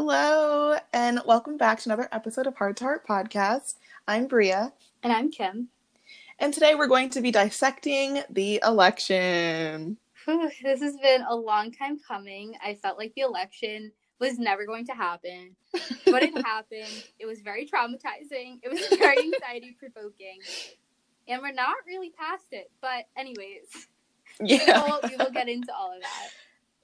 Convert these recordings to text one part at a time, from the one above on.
Hello, and welcome back to another episode of Heart to Heart Podcast. I'm Bria, And I'm Kim. and today we're going to be dissecting the election. Whew, this has been a long time coming. I felt like the election was never going to happen, but it happened. It was very traumatizing. It was very anxiety provoking. And we're not really past it. But, anyways, we, Yeah. will, we will get into all of that.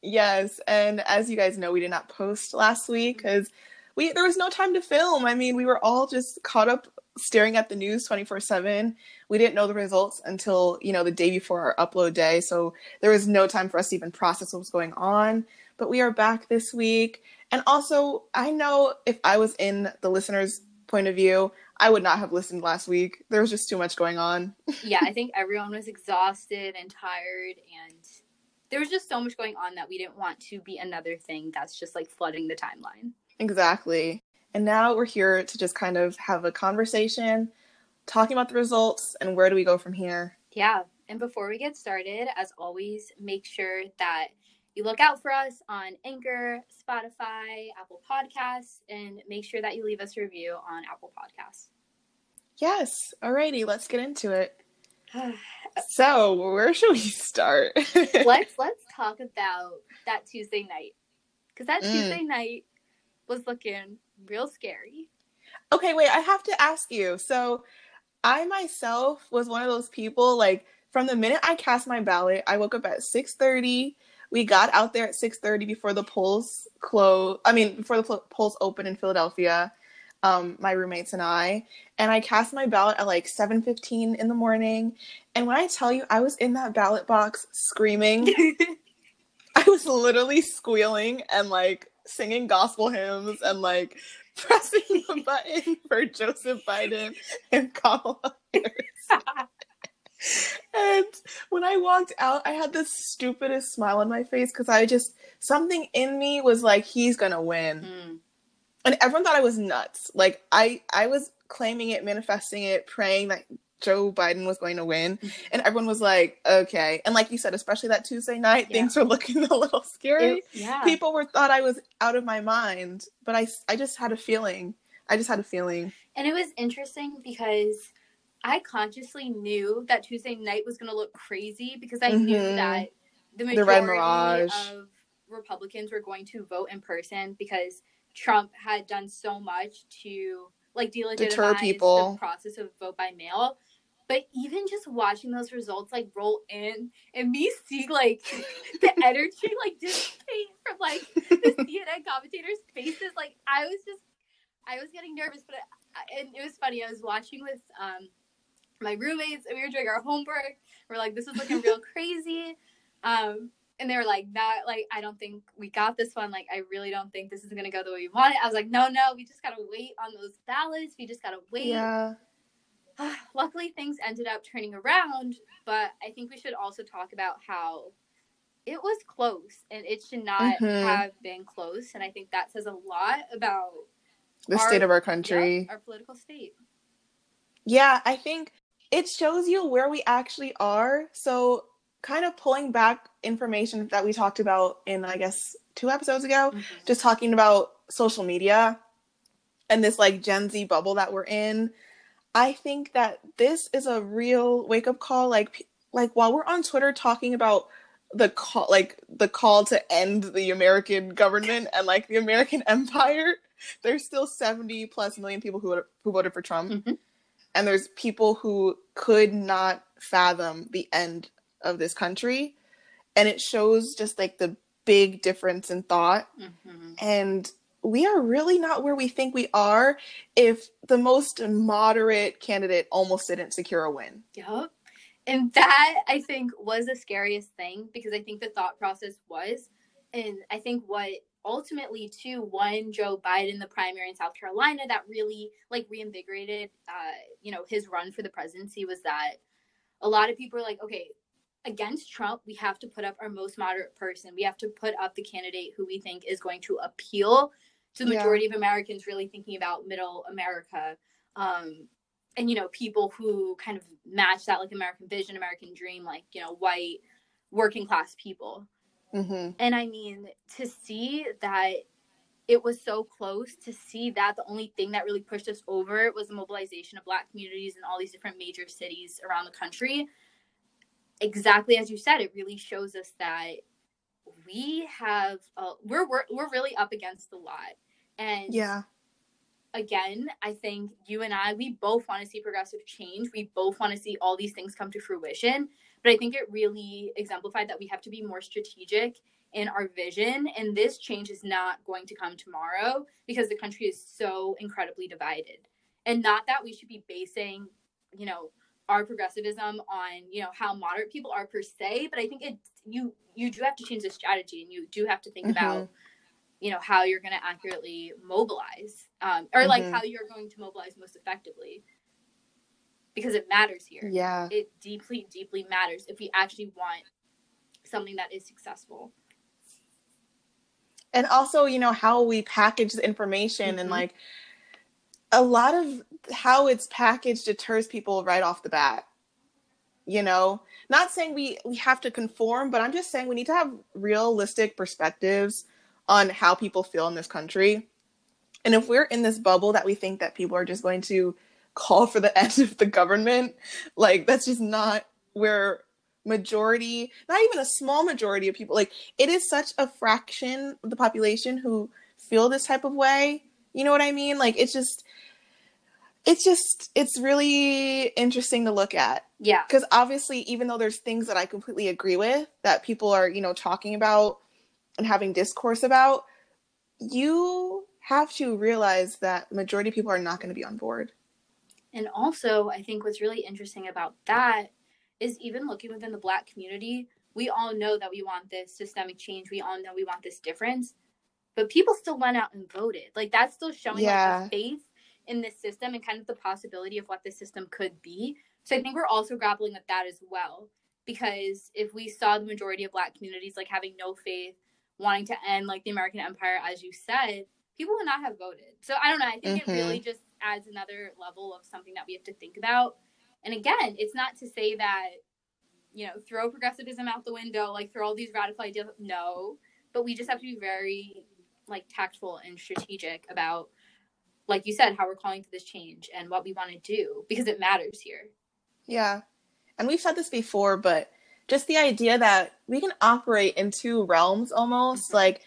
Yes, and as you guys know, we did not post last week because we there was no time to film. I mean, we were all just caught up staring at the news 24/7. We didn't know the results until, you know, the day before our upload day, so there was no time for us to even process what was going on. But we are back this week. And also, I know if I was in the listener's point of view, I would not have listened last week. There was just too much going on. Yeah, I think everyone was exhausted and tired. And there was just so much going on that we didn't want to be another thing that's just like flooding the timeline. Exactly. And now we're here to just kind of have a conversation, talking about the results and where do we go from here. Yeah. And before we get started, as always, make sure that you look out for us on Anchor, Spotify, Apple Podcasts, and make sure that you leave us a review on Apple Podcasts. Yes. Alrighty, let's get into it. So, where should we start? let's let's talk about that Tuesday night. Because that Mm. Tuesday night was looking real scary. okay, wait, I have to ask you. So, I myself was one of those people like from the minute I cast my ballot, I woke up at 6:30. We got out there at 6:30 before the polls close. I mean, before the pol- polls open in Philadelphia. Um, my roommates and I, and I cast my ballot at like 7:15 in the morning. And when I tell you, I was in that ballot box screaming. I was literally squealing and like singing gospel hymns and like pressing the button for Joseph Biden and Kamala Harris. And when I walked out, I had the stupidest smile on my face because I just something in me was like, he's gonna win. Mm. And everyone thought I was nuts. Like I I was claiming it, manifesting it, praying that Joe Biden was going to win. And everyone was like, okay. And like you said, especially that Tuesday night, Yeah. things were looking a little scary It- yeah. people were thought I was out of my mind, but I I just had a feeling. I just had a feeling. And it was interesting because I consciously knew that Tuesday night was going to look crazy because I knew Mhm. that the The majority Mirage. of Republicans were going to vote in person because Trump had done so much to like delegitimize people. the process of vote by mail. But even just watching those results like roll in and me see like the energy like dissipate from like the CNN commentators' faces, like I was just, I was getting nervous. But I, and it was funny. I was watching with um my roommates, and we were doing our homework. We're like, this is looking real crazy. Um, and they were like, not like I don't think we got this one. Like I really don't think this is gonna go the way we want it. I was like, no, no, we just gotta wait on those ballots. We just gotta wait. Yeah. Luckily, things ended up turning around, but I think we should also talk about how it was close and it should not Mhm. have been close. And I think that says a lot about The Our- state of our yeah, country. our political state. Yeah, I think it shows you where we actually are. So, kind of pulling back information that we talked about in I guess 2 episodes ago, just talking about social media and this like Gen Z bubble that we're in. I think that this is a real wake up call. Like, like while we're on Twitter talking about the call, like the call to end the American government and like the American empire, there's still 70 plus million people who who voted for Trump, Mhm. and there's people who could not fathom the end of this country, and it shows just like the big difference in thought Mhm. and we are really not where we think we are if the most moderate candidate almost didn't secure a win. Yep. And that I think was the scariest thing because I think the thought process was, and I think what ultimately too won Joe Biden the primary in South Carolina that really like reinvigorated, uh, you know, his run for the presidency was that a lot of people are like, okay, against Trump, we have to put up our most moderate person. We have to put up the candidate who we think is going to appeal to the Yeah. majority of Americans really thinking about middle America. Um, and you know, people who kind of match that like American vision, American dream, like, you know, white working class people. hmm And I mean, to see that it was so close to see that the only thing that really pushed us over was the mobilization of black communities in all these different major cities around the country exactly as you said it really shows us that we have uh, we're, we're we're really up against a lot. And Yeah. again i think you and i we both want to see progressive change. We both want to see all these things come to fruition. But i think it really exemplified that we have to be more strategic in our vision. And this change is not going to come tomorrow because the country is so incredibly divided. And not that we should be basing you know our progressivism on you know how moderate people are per se but i think it you you do have to change the strategy and you do have to think about you know how you're going to accurately mobilize um, or like Mhm. how you're going to mobilize most effectively because it matters here Yeah. it deeply deeply matters if we actually want something that is successful and also you know how we package the information and Mhm. like a lot of how it's packaged deters people right off the bat you know? Not saying we we have to conform but i'm just saying we need to have realistic perspectives on how people feel in this country. And if we're in this bubble that we think that people are just going to call for the end of the government like that's just not where majority not even a small majority of people like it is such a fraction of the population who feel this type of way. You know what i mean? Like it's just it's just it's really interesting to look at yeah because obviously even though there's things that i completely agree with that people are you know talking about and having discourse about you have to realize that majority of people are not going to be on board And also, I think what's really interesting about that is even looking within the Black community, we all know that we want this systemic change. We all know we want this difference, but people still went out and voted. Like that's still showing Yeah. like a faith in this system and kind of the possibility of what this system could be. So I think we're also grappling with that as well. Because if we saw the majority of Black communities like having no faith, wanting to end like the American Empire, as you said, people would not have voted. So I don't know. I think Mhm. it really just adds another level of something that we have to think about. And again, it's not to say that, you know, throw progressivism out the window, like throw all these radical ideas. No, but we just have to be very like tactful and strategic about, like you said, how we're calling for this change and what we want to do because it matters here. Yeah. And we've said this before, but just the idea that we can operate in two realms almost Mhm. like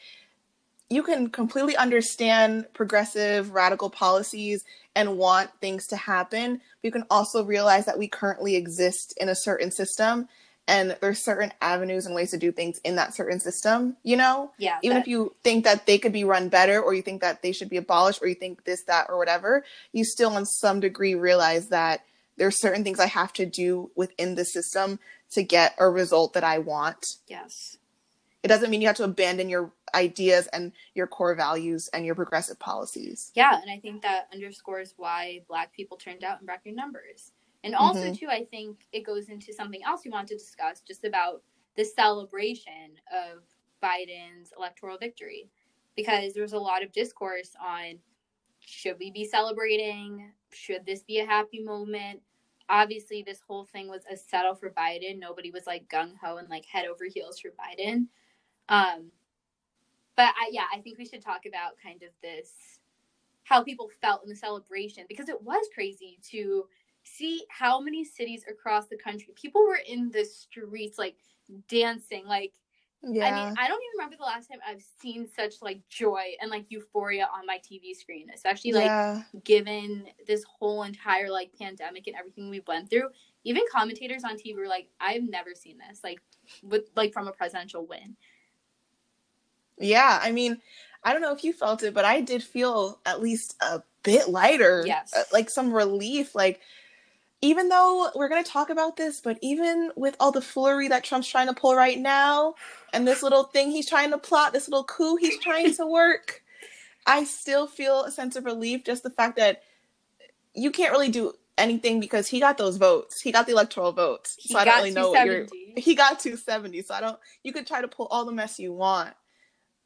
you can completely understand progressive radical policies and want things to happen. But you can also realize that we currently exist in a certain system and there's certain avenues and ways to do things in that certain system, you know? Yeah. even that- if you think that they could be run better or you think that they should be abolished or you think this that or whatever you still in some degree realize that there's certain things i have to do within the system to get a result that i want yes. it doesn't mean you have to abandon your ideas and your core values and your progressive policies Yeah, and I think that underscores why black people turned out in record numbers. And also Mhm. too, I think it goes into something else we want to discuss just about the celebration of Biden's electoral victory. Because there was a lot of discourse on should we be celebrating? Should this be a happy moment? Obviously, this whole thing was a settle for Biden. Nobody was like gung ho and like head over heels for Biden. Um, but I, yeah, I think we should talk about kind of this how people felt in the celebration because it was crazy to see how many cities across the country people were in the streets like dancing like yeah i mean i don't even remember the last time i've seen such like joy and like euphoria on my tv screen especially like yeah. given this whole entire like pandemic and everything we've went through even commentators on tv were like i've never seen this like with like from a presidential win. Yeah i mean i don't know if you felt it but i did feel at least a bit lighter Yes. uh, like some relief like even though we're going to talk about this but even with all the foolery that trump's trying to pull right now and this little thing he's trying to plot this little coup he's trying to work i still feel a sense of relief just the fact that you can't really do anything because he got those votes. He got the electoral votes. He so i don't really know what you're he got 270 so i don't you could try to pull all the mess you want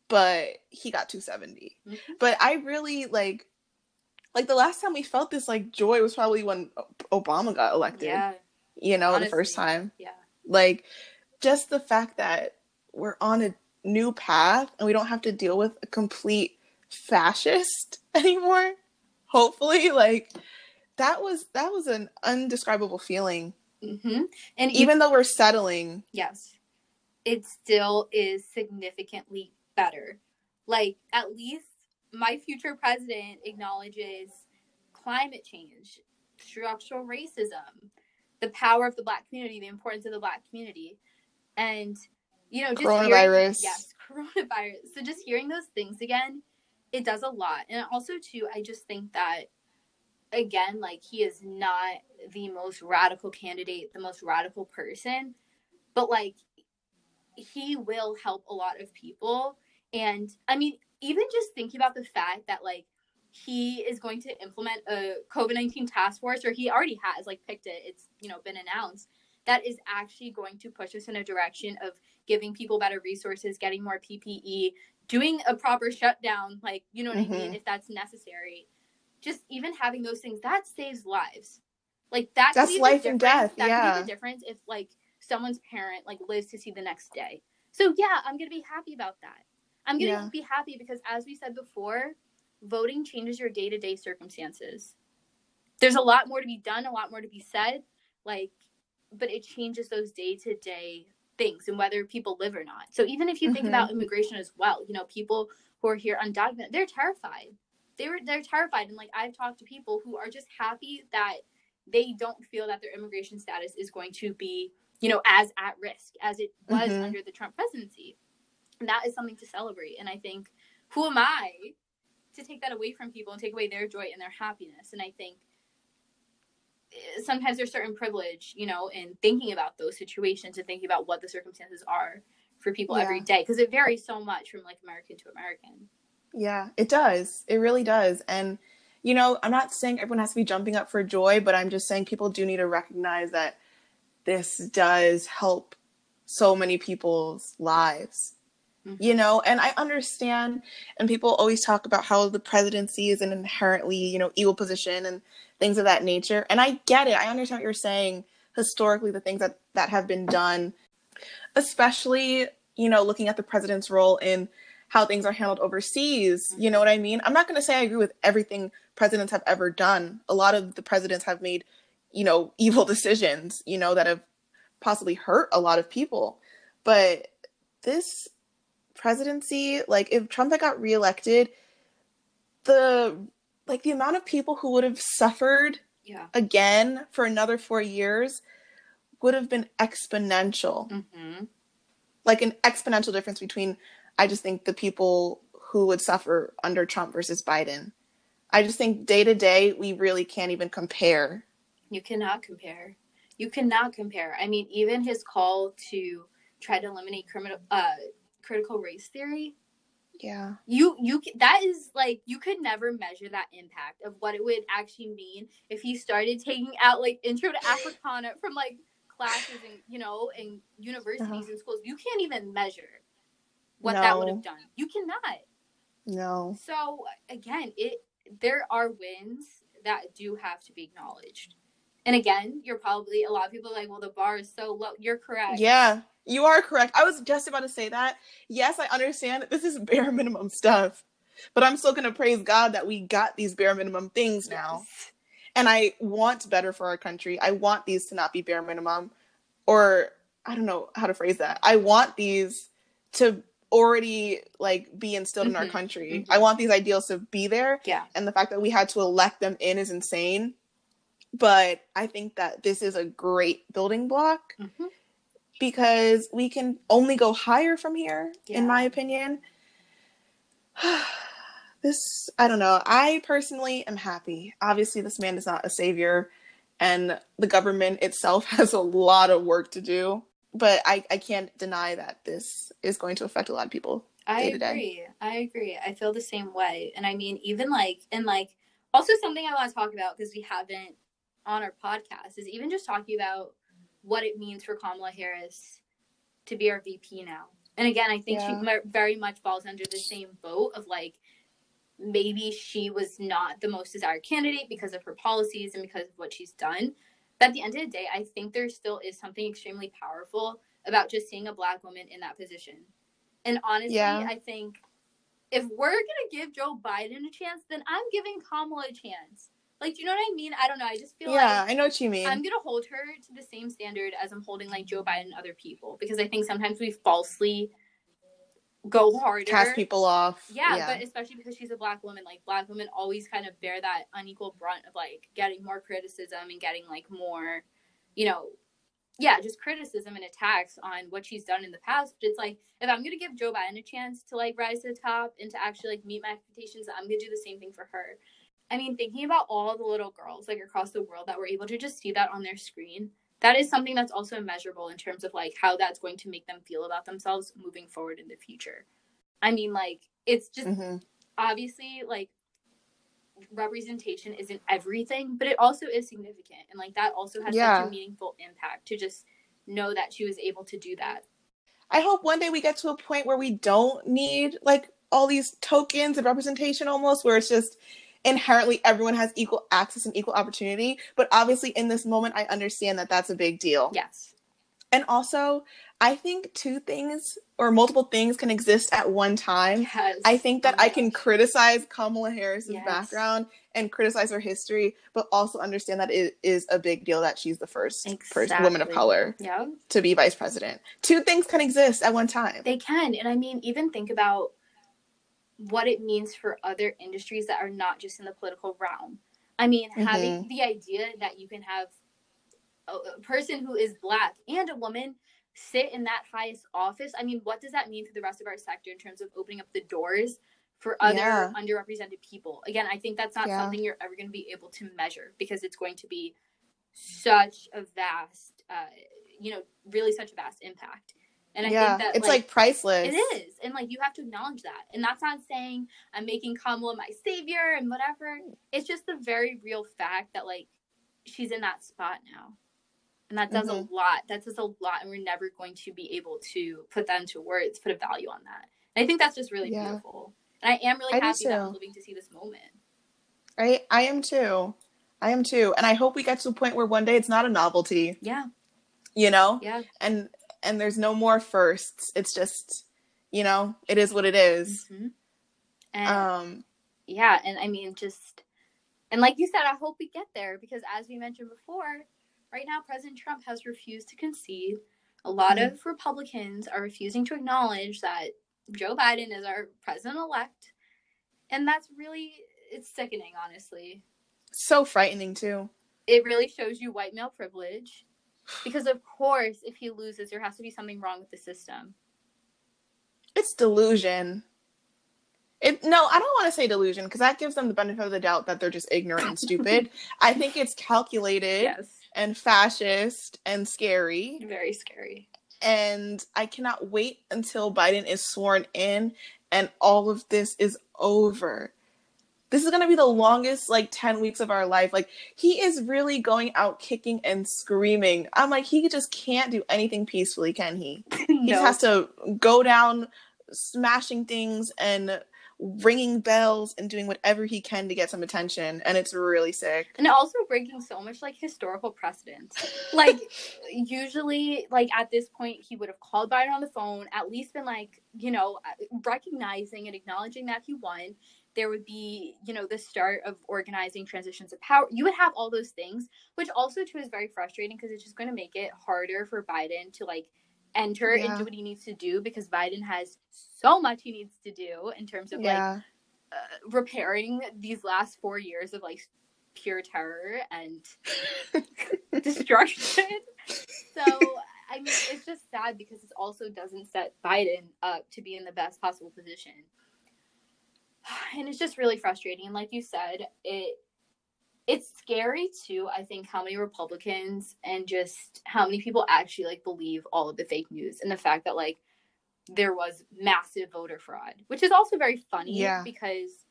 but he got 270 Mhm. but i really like like the last time we felt this like joy was probably when obama got elected yeah you know the first time yeah like just the fact that we're on a new path and we don't have to deal with a complete fascist anymore. Hopefully, like that was that was an undescribable feeling. Mm-hmm. And Even though we're settling, yes, it still is significantly better. Like at least my future president acknowledges climate change, structural racism, the power of the black community, the importance of the black community, and you know, just Coronavirus. Hearing, yes, coronavirus. So just hearing those things again, it does a lot. And also too, I just think that again, like he is not the most radical candidate, the most radical person, but like he will help a lot of people. And I mean, even just thinking about the fact that like he is going to implement a COVID 19 task force, or he already has like picked it, it's you know been announced, that is actually going to push us in a direction of giving people better resources, getting more PPE, doing a proper shutdown, like you know what mm-hmm. I mean, if that's necessary. Just even having those things that saves lives. Like that that's life and death. That yeah. could be the difference if like someone's parent like lives to see the next day. So yeah, I'm gonna be happy about that. I'm gonna yeah. be happy because as we said before, voting changes your day to day circumstances. There's a lot more to be done, a lot more to be said, like, but it changes those day to day things and whether people live or not. So even if you think mm-hmm. about immigration as well, you know, people who are here undocumented, they're terrified. They were they're terrified, and like I've talked to people who are just happy that they don't feel that their immigration status is going to be, you know, as at risk as it was mm-hmm. under the Trump presidency. That is something to celebrate. And I think, who am I to take that away from people and take away their joy and their happiness. And I think eh, sometimes there's certain privilege, you know, in thinking about those situations and thinking about what the circumstances are for people yeah. every day because it varies so much from like American to American. Yeah, it does. It really does. And you know, I'm not saying everyone has to be jumping up for joy, but I'm just saying people do need to recognize that this does help so many people's lives Mm-hmm. You know, and I understand, and people always talk about how the presidency is an inherently, you know, evil position and things of that nature. And I get it. I understand what you're saying historically, the things that, that have been done, especially, you know, looking at the president's role in how things are handled overseas. Mm-hmm. You know what I mean? I'm not going to say I agree with everything presidents have ever done. A lot of the presidents have made, you know, evil decisions, you know, that have possibly hurt a lot of people. But this presidency, like if Trump had got reelected, the like the amount of people who would have suffered yeah. again for another four years would have been exponential. Mm-hmm. Like an exponential difference between, I just think, the people who would suffer under Trump versus Biden. I just think day to day, we really can't even compare. You cannot compare. You cannot compare. I mean, even his call to try to eliminate criminal uh, critical race theory yeah. you you that is like you could never measure that impact of what it would actually mean if he started taking out like intro to africana from like classes and you know and universities uh-huh. and schools. You can't even measure what no. that would have done. You cannot. No. So again it there are wins that do have to be acknowledged. And again you're probably a lot of people are like well the bar is so low. You're correct. Yeah you are correct. I was just about to say that. Yes, I understand that this is bare minimum stuff, but I'm still going to praise God that we got these bare minimum things now. Yes. And I want better for our country. I want these to not be bare minimum, or I don't know how to phrase that. I want these to already like be instilled mm-hmm. in our mm-hmm. country. Mm-hmm. I want these ideals to be there. Yeah. And the fact that we had to elect them in is insane. But I think that this is a great building block. Mm-hmm because we can only go higher from here, yeah. in my opinion. this, I don't know. I personally am happy. Obviously, this man is not a savior, and the government itself has a lot of work to do. But I, I can't deny that this is going to affect a lot of people. I agree. I agree. I feel the same way. And I mean, even like, and like, also something I want to talk about because we haven't on our podcast is even just talking about what it means for Kamala Harris to be our VP now. And again, I think yeah. she very much falls under the same boat of like maybe she was not the most desired candidate because of her policies and because of what she's done. But at the end of the day, I think there still is something extremely powerful about just seeing a black woman in that position. And honestly, yeah. I think if we're gonna give Joe Biden a chance, then I'm giving Kamala a chance. Like, do you know what I mean? I don't know. I just feel yeah, like I know what you mean. I'm gonna hold her to the same standard as I'm holding like Joe Biden and other people because I think sometimes we falsely go harder. Cast people off. Yeah, but especially because she's a black woman, like black women always kind of bear that unequal brunt of like getting more criticism and getting like more, you know, yeah, just criticism and attacks on what she's done in the past. But it's like if I'm gonna give Joe Biden a chance to like rise to the top and to actually like meet my expectations, I'm gonna do the same thing for her. I mean, thinking about all the little girls like across the world that were able to just see that on their screen, that is something that's also measurable in terms of like how that's going to make them feel about themselves moving forward in the future. I mean, like it's just mm-hmm. obviously like representation isn't everything, but it also is significant, and like that also has yeah. such a meaningful impact to just know that she was able to do that. I hope one day we get to a point where we don't need like all these tokens of representation almost where it's just inherently everyone has equal access and equal opportunity. But obviously, in this moment, I understand that that's a big deal. Yes. And also, I think two things or multiple things can exist at one time. Yes. I think that oh I can criticize Kamala Harris's yes. background and criticize her history, but also understand that it is a big deal that she's the first exactly. first woman of color yeah. to be vice president. Two things can exist at one time. They can. And I mean, even think about what it means for other industries that are not just in the political realm. I mean, mm-hmm. having the idea that you can have a, a person who is black and a woman sit in that highest office. I mean, what does that mean for the rest of our sector in terms of opening up the doors for other yeah. underrepresented people? Again, I think that's not yeah. something you're ever going to be able to measure because it's going to be such a vast, uh, you know, really such a vast impact. And I yeah, think that it's like, like, priceless. It is. And like you have to acknowledge that. And that's not saying I'm making Kamala my savior and whatever. It's just the very real fact that like she's in that spot now. And that does mm-hmm. a lot. That does a lot. And we're never going to be able to put that into words, put a value on that. And I think that's just really yeah. beautiful. And I am really I happy that I'm living to see this moment. Right? I am too. I am too. And I hope we get to a point where one day it's not a novelty. Yeah. You know? Yeah. And and there's no more firsts. It's just, you know, it is what it is. Mm-hmm. And, um, yeah, and I mean, just, and like you said, I hope we get there because as we mentioned before, right now President Trump has refused to concede. A lot mm-hmm. of Republicans are refusing to acknowledge that Joe Biden is our president elect. And that's really, it's sickening, honestly. So frightening, too. It really shows you white male privilage because of course, if he loses, there has to be something wrong with the system. It's delusion. It no, I don't want to say delusion because that gives them the benefit of the doubt that they're just ignorant and stupid. I think it's calculated yes. and fascist and scary. Very scary. And I cannot wait until Biden is sworn in and all of this is over this is going to be the longest like 10 weeks of our life. Like he is really going out kicking and screaming. I'm like he just can't do anything peacefully can he? No. he just has to go down smashing things and ringing bells and doing whatever he can to get some attention and it's really sick. And also breaking so much like historical precedent like usually like at this point he would have called biden on the phone at least been like you know uh, recognizing and acknowledging that he won there would be you know the start of organizing transitions of power you would have all those things which also too is very frustrating because it's just going to make it harder for biden to like enter yeah. into what he needs to do because biden has so much he needs to do in terms of yeah. like uh, repairing these last four years of like pure terror and destruction so i mean it's just sad because it also doesn't set biden up to be in the best possible position and it's just really frustrating and like you said it it's scary too i think how many republicans and just how many people actually like believe all of the fake news and the fact that like there was massive voter fraud which is also very funny yeah. because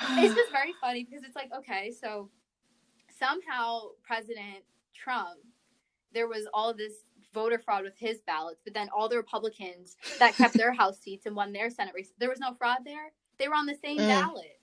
it's just very funny because it's like okay so somehow president trump there was all this voter fraud with his ballots but then all the republicans that kept their house seats and won their senate race there was no fraud there they were on the same mm. ballot.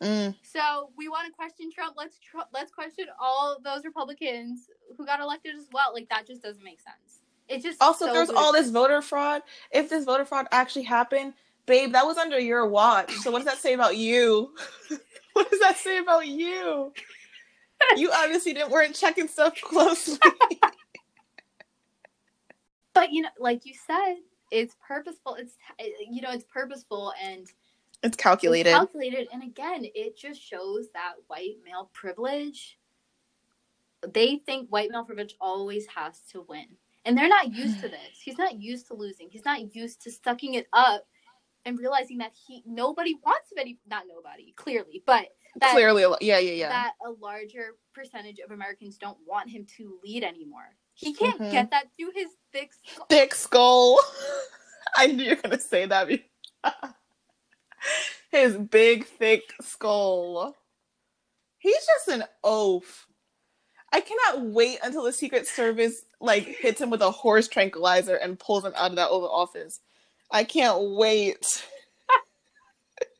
Mm. So we want to question Trump. Let's tr- let's question all those Republicans who got elected as well. Like that just doesn't make sense. It just also so there's all this voter fraud. If this voter fraud actually happened, Babe, that was under your watch. So what does that say about you? what does that say about you? You obviously didn't weren't checking stuff closely. but you know, like you said, it's purposeful. It's you know, it's purposeful and it's calculated. It's calculated, and again, it just shows that white male privilege. They think white male privilege always has to win, and they're not used to this. He's not used to losing. He's not used to sucking it up and realizing that he nobody wants him any not nobody clearly, but that, clearly, yeah, yeah, yeah. That a larger percentage of Americans don't want him to lead anymore. He can't mm-hmm. get that through his thick skull. Thick skull. I knew you were gonna say that. his big, thick skull. He's just an oaf. I cannot wait until the Secret Service like hits him with a horse tranquilizer and pulls him out of that Oval Office. I can't wait.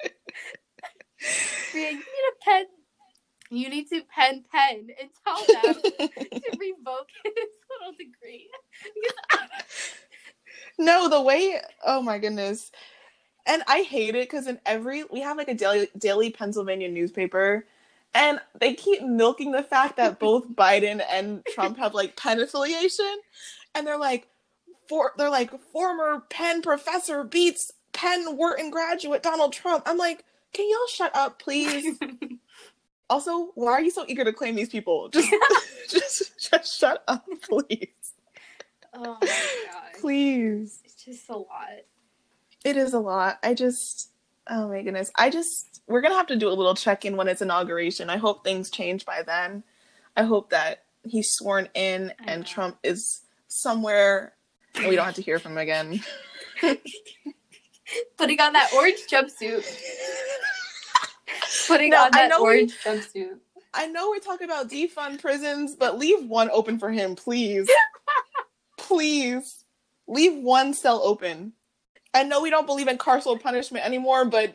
you need a pen. You need to pen pen and tell them to revoke his little degree. no, the way. Oh my goodness. And I hate it because in every we have like a daily daily Pennsylvania newspaper, and they keep milking the fact that both Biden and Trump have like Penn affiliation, and they're like, for they're like former Penn professor beats Penn Wharton graduate Donald Trump. I'm like, can y'all shut up, please? also, why are you so eager to claim these people? Just, just, just shut up, please. Oh my god. Please. It's just a lot. It is a lot. I just, oh my goodness. I just, we're gonna have to do a little check in when it's inauguration. I hope things change by then. I hope that he's sworn in and Trump is somewhere and we don't have to hear from him again. Putting on that orange jumpsuit. Putting no, on that orange we, jumpsuit. I know we're talking about defund prisons, but leave one open for him, please. please. Leave one cell open. I know we don't believe in carceral punishment anymore, but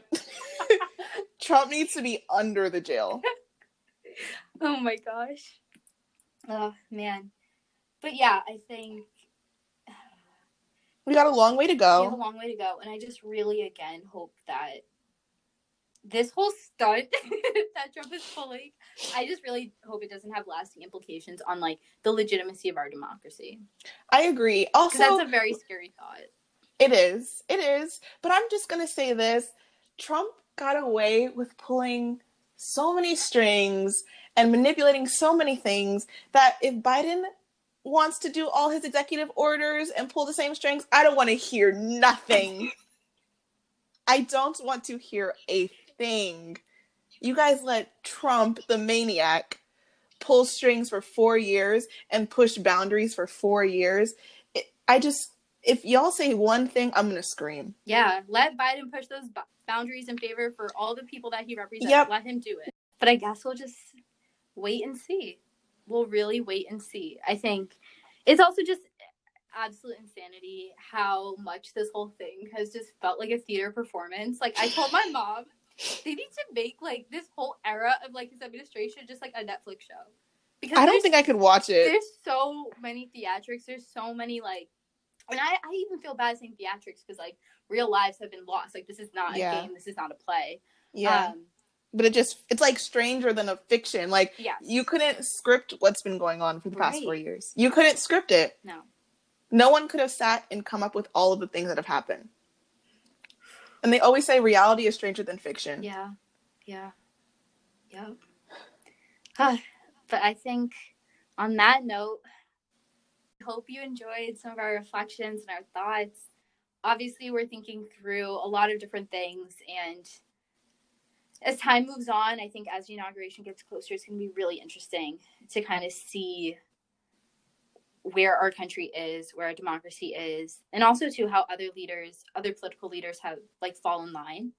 Trump needs to be under the jail. Oh my gosh. Oh man. But yeah, I think we got a long way to go. We have a long way to go. And I just really, again, hope that this whole stunt that Trump is pulling, I just really hope it doesn't have lasting implications on like the legitimacy of our democracy. I agree. Also, that's a very scary thought. It is. It is. But I'm just gonna say this: Trump got away with pulling so many strings and manipulating so many things that if Biden wants to do all his executive orders and pull the same strings, I don't want to hear nothing. I don't want to hear a thing. You guys let Trump, the maniac, pull strings for four years and push boundaries for four years. It, I just, if y'all say one thing, I'm gonna scream. Yeah, let Biden push those b- boundaries in favor for all the people that he represents. Yep. Let him do it. But I guess we'll just wait and see we'll really wait and see. I think it's also just absolute insanity how much this whole thing has just felt like a theater performance. Like I told my mom, they need to make like this whole era of like his administration just like a Netflix show. Because I don't think I could watch it. There's so many theatrics. There's so many like, and I, I even feel bad saying theatrics because like real lives have been lost. Like this is not yeah. a game. This is not a play. Yeah. Um, but it just it's like stranger than a fiction. Like yes. you couldn't script what's been going on for the past right. four years. You couldn't script it. No. No one could have sat and come up with all of the things that have happened. And they always say reality is stranger than fiction. Yeah. Yeah. Yep. but I think on that note, hope you enjoyed some of our reflections and our thoughts. Obviously, we're thinking through a lot of different things and as time moves on, I think as the inauguration gets closer, it's going to be really interesting to kind of see where our country is, where our democracy is, and also to how other leaders, other political leaders have like fall in line.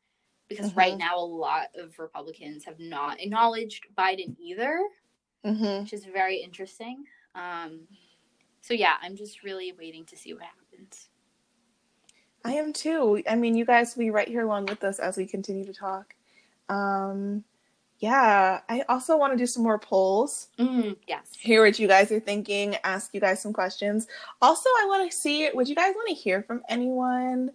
Because mm-hmm. right now, a lot of Republicans have not acknowledged Biden either, mm-hmm. which is very interesting. Um, so yeah, I'm just really waiting to see what happens. I am too. I mean, you guys will be right here along with us as we continue to talk. Um, yeah, I also want to do some more polls. Mm, yes. Hear what you guys are thinking, ask you guys some questions. Also, I want to see, would you guys want to hear from anyone?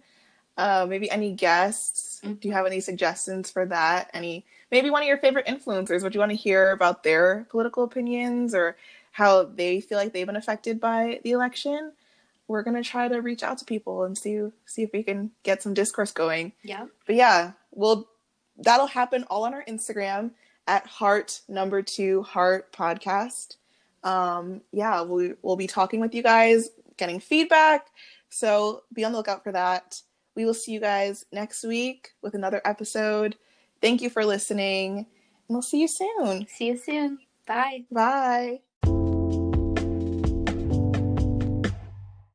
Uh, maybe any guests? Mhm. Do you have any suggestions for that? Any maybe one of your favorite influencers? Would you want to hear about their political opinions or how they feel like they've been affected by the election? We're gonna try to reach out to people and see see if we can get some discourse going. Yeah. But yeah, we'll that'll happen all on our Instagram at heart number two heart podcast. Um, yeah, we, we'll be talking with you guys, getting feedback. So be on the lookout for that. We will see you guys next week with another episode. Thank you for listening, and we'll see you soon. See you soon. Bye. Bye.